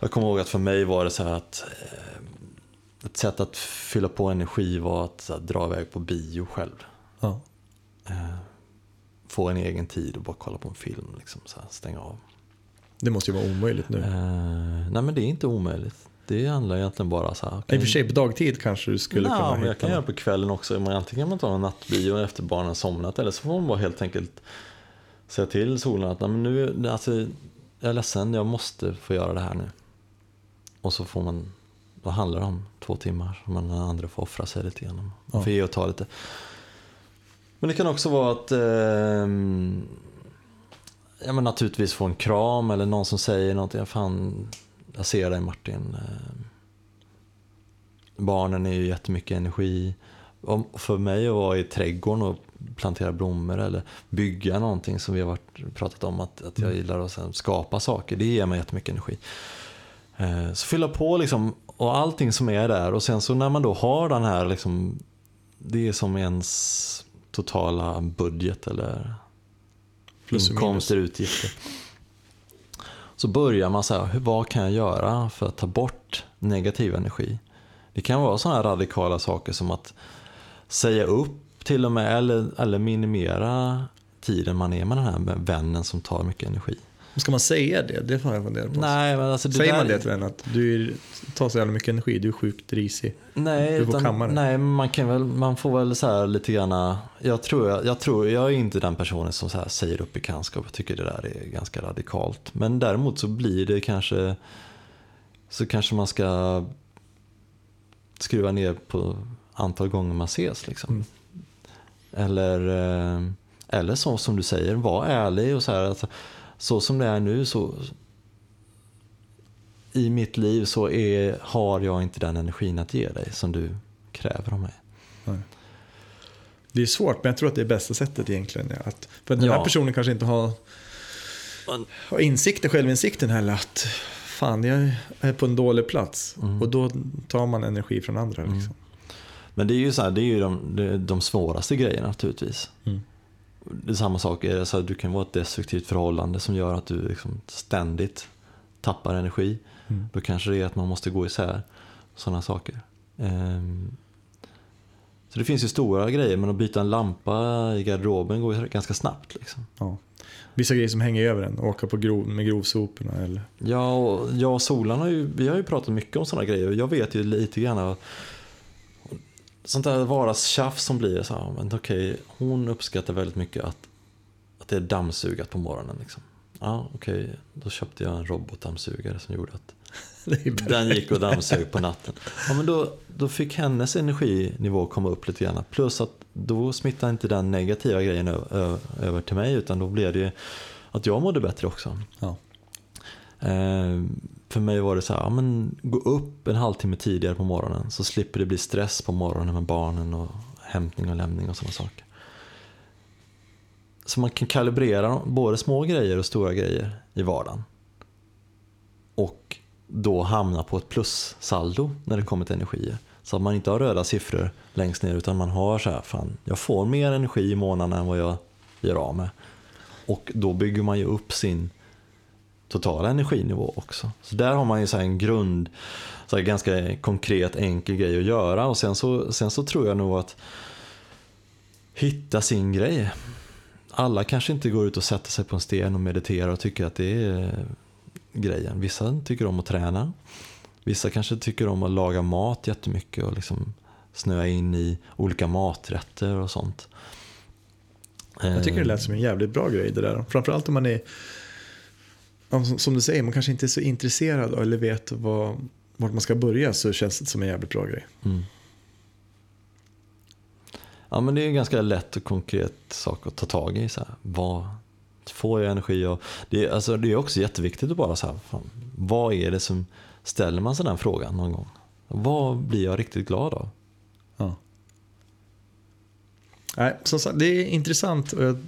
S2: jag kommer ihåg att för mig var det så här att eh, ett sätt att fylla på energi var att här, dra iväg på bio själv. Ja. Eh, få en egen tid och bara kolla på en film. Liksom, så här, stänga av.
S1: Det måste ju vara omöjligt nu.
S2: Eh, nej men det är inte omöjligt. Det handlar egentligen bara så här.
S1: Okay. I och för sig på dagtid kanske du skulle
S2: nej,
S1: kunna
S2: men Jag kan göra på kvällen också. antingen kan man ta en nattbio efter barnen somnat eller så får man bara helt enkelt säga till solen att men nu, alltså, jag är ledsen, jag måste få göra det här nu. Och så får man, vad handlar det om? Två timmar som man andra får offra sig lite grann. Man ja. får ge och ta lite. Men det kan också vara att eh, ja, men naturligtvis få en kram eller någon som säger någonting. Fan, jag ser dig Martin. Eh, barnen är ju jättemycket energi. För mig att vara i trädgården och plantera blommor eller bygga någonting som vi har varit, pratat om att, att jag mm. gillar att skapa saker. Det ger mig jättemycket energi. Eh, så fylla på liksom, och allting som är där och sen så när man då har den här, liksom, det är som ens totala budget eller inkomster, utgifter. Så börjar man säga, vad kan jag göra för att ta bort negativ energi? Det kan vara sådana radikala saker som att säga upp till och med eller, eller minimera tiden man är med den här vännen som tar mycket energi.
S1: Ska man säga det? Det får jag fundera på.
S2: Nej, men alltså
S1: det Säger man det till den att du tar så jävla mycket energi, du är sjukt risig?
S2: Nej,
S1: du får
S2: utan, nej man, kan väl, man får väl så lite grann, jag tror, jag, jag, tror, jag är inte den personen som så här säger upp bekantskap, jag tycker det där är ganska radikalt. Men däremot så blir det kanske, så kanske man ska skruva ner på antal gånger man ses. Liksom. Mm. Eller, eh, eller så som du säger, var ärlig och så här. Alltså, så som det är nu så i mitt liv så är, har jag inte den energin att ge dig som du kräver av mig. Nej.
S1: Det är svårt, men jag tror att det är bästa sättet egentligen. Att, för den här ja. personen kanske inte har, har insikten, självinsikten heller. Att fan, jag är på en dålig plats. Mm. Och då tar man energi från andra. Liksom. Mm.
S2: Men det är ju, så här, det är ju de, de svåraste grejerna naturligtvis. Mm det är samma sak, är det så att du kan vara ett destruktivt förhållande som gör att du liksom ständigt tappar energi. Mm. Då kanske det är att man måste gå isär sådana saker. Um, så det finns ju stora grejer, men att byta en lampa i garderoben går ganska snabbt. Liksom.
S1: Ja. Vissa grejer som hänger över en, åka på grov, med grovsoporna eller?
S2: Ja, och jag och Solan har ju, vi har ju pratat mycket om sådana grejer. Jag vet ju lite grann sånt där vardagstjafs som blir så här, men okej, hon uppskattar väldigt mycket att, att det är dammsugat på morgonen. Liksom. Ja, okej, då köpte jag en robotdammsugare som gjorde att den gick och dammsög på natten. Ja, men då, då fick hennes energinivå komma upp lite grann. Plus att då smittade inte den negativa grejen över, över till mig utan då blev det att jag mådde bättre också. Ja. Eh, för mig var det så här, ja, men gå upp en halvtimme tidigare på morgonen så slipper det bli stress på morgonen med barnen och hämtning och lämning och sådana saker. Så man kan kalibrera både små grejer och stora grejer i vardagen. Och då hamna på ett plussaldo när det kommer till energier. Så att man inte har röda siffror längst ner utan man har så här, fan, jag får mer energi i månaden än vad jag gör av med. Och då bygger man ju upp sin totala energinivå också. Så där har man ju så en grund, så ganska konkret enkel grej att göra och sen så, sen så tror jag nog att hitta sin grej. Alla kanske inte går ut och sätter sig på en sten och mediterar och tycker att det är grejen. Vissa tycker om att träna. Vissa kanske tycker om att laga mat jättemycket och liksom snöa in i olika maträtter och sånt.
S1: Jag tycker det lät som en jävligt bra grej det där. Framförallt om man är som du säger, man kanske inte är så intresserad eller vet vad, vart man ska börja så känns det som en jävligt bra grej. Mm.
S2: Ja men det är en ganska lätt och konkret sak att ta tag i. Så här. Vad får jag energi av? Det är, alltså, det är också jätteviktigt att bara så här, fan, vad är det som, ställer man sig den frågan någon gång? Vad blir jag riktigt glad av? Ja.
S1: Nej, som sagt, det är intressant. Och jag,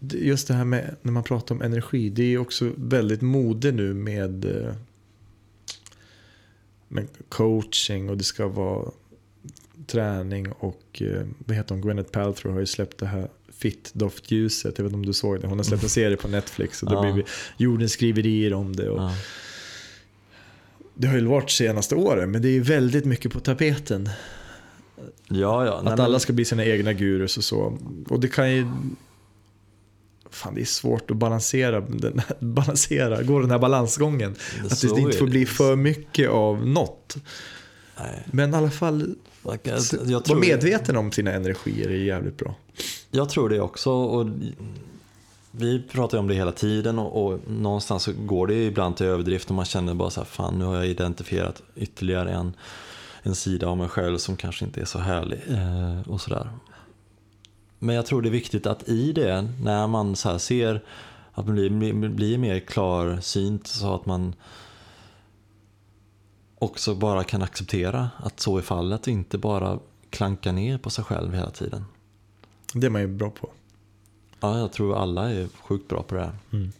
S1: just det här med när man pratar om energi. Det är också väldigt mode nu med, eh, med coaching och det ska vara träning och eh, vad heter hon, Gwyneth Paltrow har ju släppt det här Fit-doftljuset. Jag vet inte om du såg det. Hon har släppt en serie på Netflix och det ja. blir jordens skriverier om det. Och ja. Det har ju varit senaste åren men det är väldigt mycket på tapeten.
S2: Ja, ja.
S1: Att alla ska bli sina egna gurus och så. Och det kan ju fan det är svårt att balansera, den, balansera gå den här balansgången. Att det inte får bli för mycket av något. Nej. Men i alla fall, vara medveten om sina energier är jävligt bra.
S2: Jag tror det också. Och vi pratar ju om det hela tiden och, och någonstans så går det ibland till överdrift och man känner bara så här, fan nu har jag identifierat ytterligare en, en sida av mig själv som kanske inte är så härlig. Eh, och sådär. Men jag tror det är viktigt att i det, när man så här ser att man blir, blir, mer klarsynt så att man också bara kan acceptera att så är fallet och inte bara klanka ner på sig själv hela tiden.
S1: Det är man ju bra på.
S2: Ja, jag tror alla är sjukt bra på det här.
S1: Mm.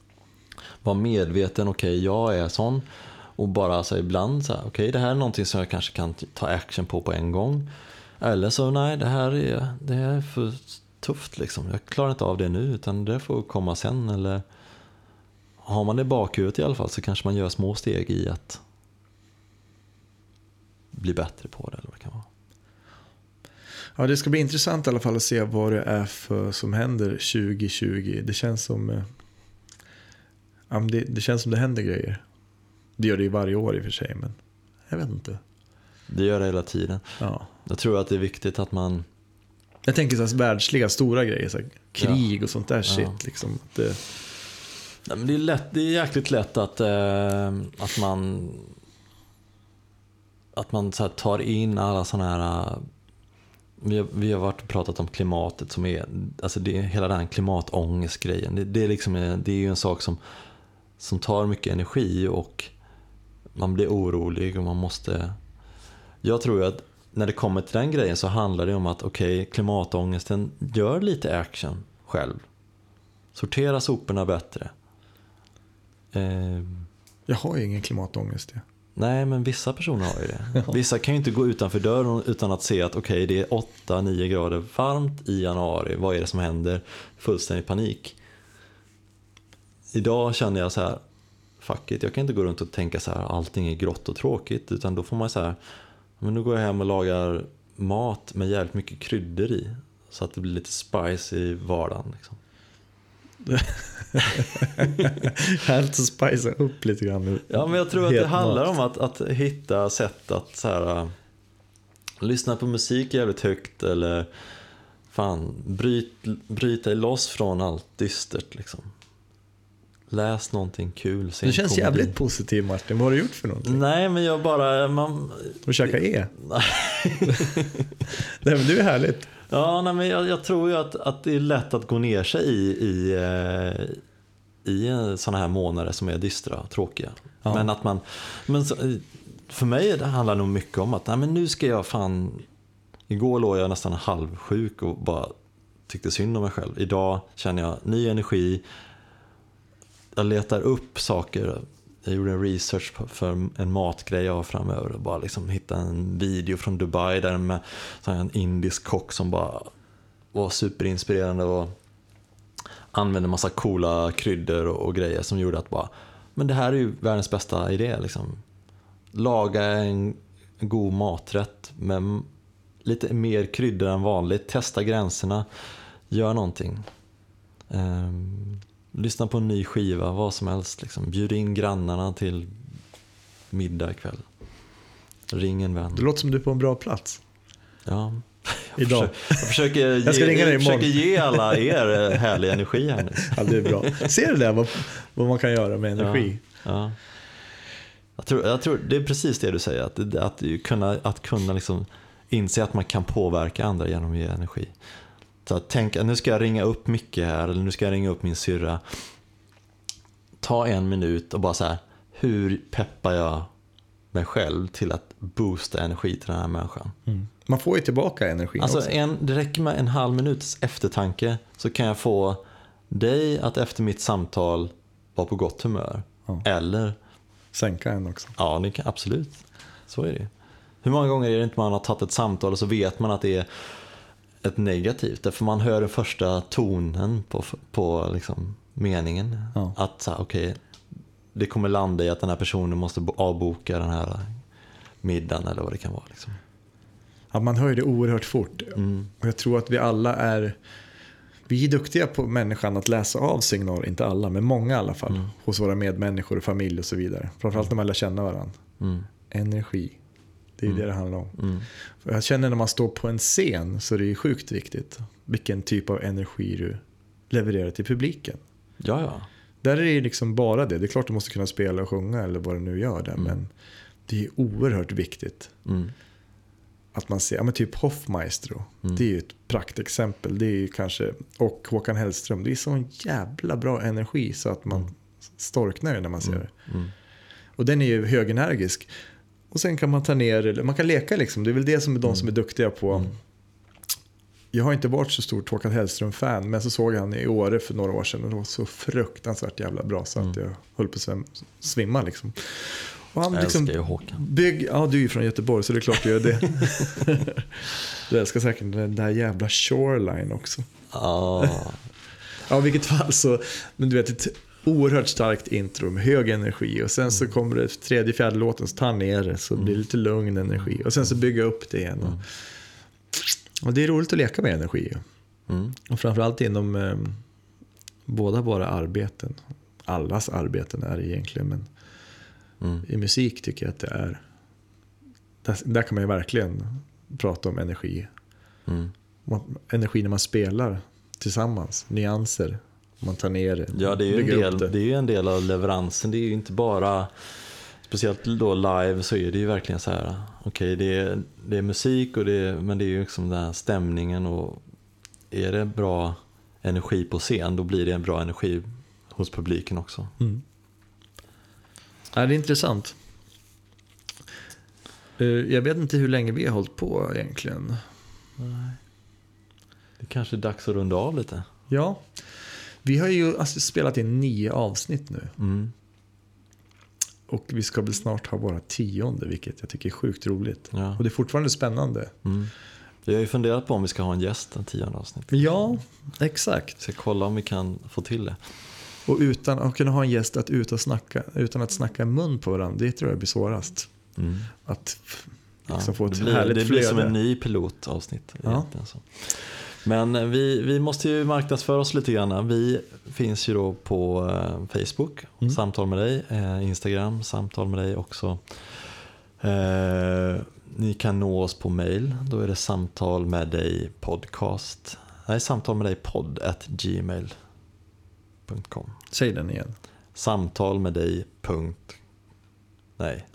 S2: Var medveten, okej okay, jag är sån. Och bara så ibland så här, okej okay, det här är någonting som jag kanske kan ta action på på en gång. Eller så nej, det här är, det här är för tufft liksom. Jag klarar inte av det nu utan det får komma sen. Eller har man det i bakhuvudet i alla fall så kanske man gör små steg i att bli bättre på det. Eller vad det kan vara.
S1: Ja, det ska bli intressant i alla fall att se vad det är för som händer 2020. Det känns som eh, ja, det, det känns som det händer grejer. Det gör det ju varje år i och för sig, men jag vet inte.
S2: Det gör det hela tiden.
S1: Ja.
S2: Jag tror att det är viktigt att man...
S1: Jag tänker så här världsliga stora grejer, så här, krig och sånt där shit.
S2: Ja.
S1: Liksom, det,
S2: Nej, men det, är lätt, det är jäkligt lätt att, eh, att man, att man så här tar in alla sådana här... Vi har, vi har varit och pratat om klimatet som är, alltså det hela den klimatångestgrejen. Det, det, är liksom, det är ju en sak som, som tar mycket energi och man blir orolig och man måste... Jag tror ju att när det kommer till den grejen så handlar det om att okej, okay, klimatångesten gör lite action själv. Sortera soporna bättre. Eh,
S1: jag har ju ingen klimatångest. Ja.
S2: nej, men vissa personer har ju det. Vissa kan ju inte gå utanför dörren utan att se att okej, okay, det är 8-9 grader varmt i januari. Vad är det som händer? Fullständig panik. Idag känner jag så här, fuck it, jag kan inte gå runt och tänka så här, allting är grått och tråkigt. Utan då får man så här, men nu går jag hem och lagar mat med jävligt mycket kryddor i. Så att det blir lite spice i vardagen. Liksom.
S1: Härligt att spicea upp lite grann.
S2: Ja, men jag tror att det handlar om att, att hitta sätt att så här, uh, lyssna på musik jävligt högt eller fan, bryt, bryta loss från allt dystert. Liksom. Läs någonting kul.
S1: Du känns komedi. jävligt positiv Martin. Vad har du gjort för någonting?
S2: Nej, men jag bara... Man...
S1: Du käkar E? Nej. men du är härligt.
S2: Ja, nej, men jag, jag, tror ju att, att det är lätt att gå ner sig i, i, eh, i sådana här månader som är dystra och tråkiga. Ja. Men att man... Men så, för mig det handlar nog mycket om att nej, men nu ska jag fan... Igår låg jag nästan halvsjuk och bara tyckte synd om mig själv. Idag känner jag ny energi. Jag letar upp saker jag gjorde en research för en matgrej jag har framöver och bara liksom hittade en video från Dubai där med en indisk kock som bara var superinspirerande och använde massa coola kryddor och, och grejer som gjorde att bara, men det här är ju världens bästa idé liksom. Laga en god maträtt med lite mer kryddor än vanligt, testa gränserna, gör någonting. Um, lyssna på en ny skiva, vad som helst. Liksom. Bjud in grannarna till middag ikväll. Ring en vän.
S1: Det låter som du är på en bra plats.
S2: Ja.
S1: Jag Idag.
S2: Försöker, jag försöker, jag ska ge, ringa dig jag försöker ge alla er eh, härlig energi här nu.
S1: Ja, det är bra. Ser du det? Vad, vad man kan göra med energi.
S2: Ja, ja. Jag, tror, jag tror det är precis det du säger. Att, att kunna, att kunna liksom inse att man kan påverka andra genom att ge energi. Så att tänka, nu ska jag ringa upp Micke här, eller nu ska jag ringa upp min syrra. Ta en minut och bara så här, hur peppar jag mig själv till att boosta energi till den här människan?
S1: Mm. Man får ju tillbaka energi
S2: alltså
S1: också.
S2: En, det räcker med en halv minuts eftertanke så kan jag få dig att efter mitt samtal vara på gott humör. Ja. Eller
S1: sänka en också.
S2: Ja, det kan, absolut. Så är det Hur många gånger är det inte man har tagit ett samtal och så vet man att det är ett negativt. Därför man hör den första tonen på, på liksom meningen. Ja. Att så okay, det kommer landa i att den här personen måste avboka den här middagen eller vad det kan vara. Liksom.
S1: Ja, man hör det oerhört fort. Mm. Och jag tror att vi alla är vi är duktiga på människan att läsa av signaler, inte alla, men många i alla fall. Mm. Hos våra medmänniskor och familj och så vidare. Framförallt när man lär känna varandra. Mm. Energi. Det är mm. det det handlar om. Mm. För jag känner när man står på en scen så är det sjukt viktigt vilken typ av energi du levererar till publiken.
S2: Ja, ja.
S1: Där är det liksom bara det. Det är klart du måste kunna spela och sjunga eller vad du nu gör där. Mm. Men det är oerhört viktigt.
S2: Mm.
S1: att man ser, ja men typ Hoffmaestro,
S2: Mm.
S1: det är ju ett praktexempel. Det är ju kanske, och Håkan Hellström, det är sån jävla bra energi så att man storknar ju när man ser det.
S2: Mm.
S1: Och den är ju högenergisk. Och sen kan man ta ner, eller man kan leka liksom. Det är väl det som är de som är duktiga på. Jag har inte varit så stort Håkan Hellström-fan, men så såg han i Åre för några år sedan och det var så fruktansvärt jävla bra så att jag höll på att svim- svimma liksom. Och han
S2: Jag
S1: liksom
S2: älskar ju Håkan.
S1: bygg, ja du är ju från Göteborg så det är klart du gör det. du älskar säkert den där jävla Shoreline också.
S2: Ja,
S1: Ja, i vilket fall så, men du vet oerhört starkt intro med hög energi och sen så kommer det tredje, fjärde låten så tar ner det så blir det lite lugn energi och sen så bygga upp det igen. Och, och det är roligt att leka med energi.
S2: mm.
S1: Och framförallt inom eh, båda våra arbeten. Allas arbeten är det egentligen, men
S2: Mm.
S1: i musik tycker jag att det är, där, där kan man ju verkligen prata om energi.
S2: Mm.
S1: Energi när man spelar tillsammans, nyanser. Man tar ner det,
S2: Ja, det är, ju en del, det. är ju en del av leveransen. Det är ju inte bara, speciellt då live så är det ju verkligen så här, okej det, är, det är musik och det är, men det är ju liksom den här stämningen och är det bra energi på scen då blir det en bra energi hos publiken också.
S1: Mm. Ja, det är intressant. Eh, Jag vet inte hur länge vi har hållit på egentligen.
S2: Det kanske är dags att runda av lite.
S1: Ja, vi har ju alltså spelat in nio avsnitt nu.
S2: Mm.
S1: Och vi ska väl snart ha våra tionde, vilket jag tycker är sjukt roligt.
S2: Ja.
S1: Och det är fortfarande spännande.
S2: Mm. Vi har ju funderat på om vi ska ha en gäst den tionde avsnittet.
S1: Ja, exakt.
S2: Vi ska kolla om vi kan få till det.
S1: Och utan att kunna ha en gäst att ut och snacka, utan att snacka mun på varandra, det tror jag blir svårast.
S2: Mm.
S1: Att
S2: Ja,
S1: liksom få ett
S2: blir,
S1: härligt
S2: det blir som
S1: flöde.
S2: en ny pilotavsnitt.
S1: Ja.
S2: egentligen så. Men vi, vi måste ju marknadsföra oss lite grann. Vi finns ju då på eh, Facebook,
S1: Mm.
S2: Samtal med dig, eh, Instagram, Samtal med dig också. Eh, ni kan nå oss på mail, då är det samtal med dig podcast. Nej, samtal med dig podd at gmail.com.
S1: Säg den igen.
S2: Samtal med dig punkt. Nej.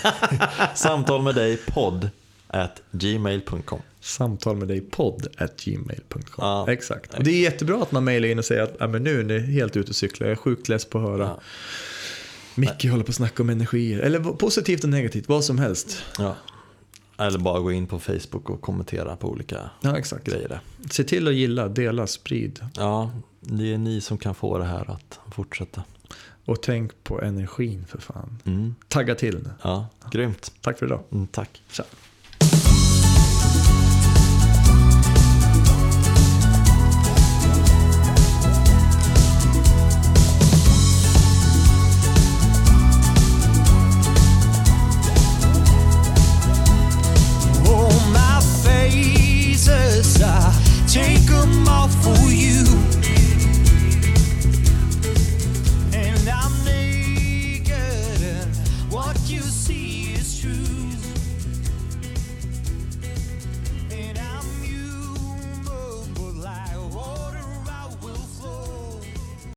S2: Samtal med dig podd at gmail.com.
S1: Samtal med dig podd at gmail.com.
S2: Ja,
S1: Exakt. Och det är jättebra att man mejlar in och säger att "Ja, men nu är ni helt ute och cyklar. Jag är sjukt less på att höra
S2: Ja.
S1: Micke håller på att snacka om energier. Eller positivt och negativt, vad som helst.
S2: Ja. Eller bara gå in på Facebook och kommentera på olika
S1: Ja, exakt.
S2: grejer.
S1: Se till att gilla, dela, sprid.
S2: Ja, det är ni som kan få det här att fortsätta.
S1: Och tänk på energin för fan.
S2: Mm.
S1: Tagga till nu.
S2: Ja, grymt.
S1: Tack för idag.
S2: Mm, tack.
S1: Tja.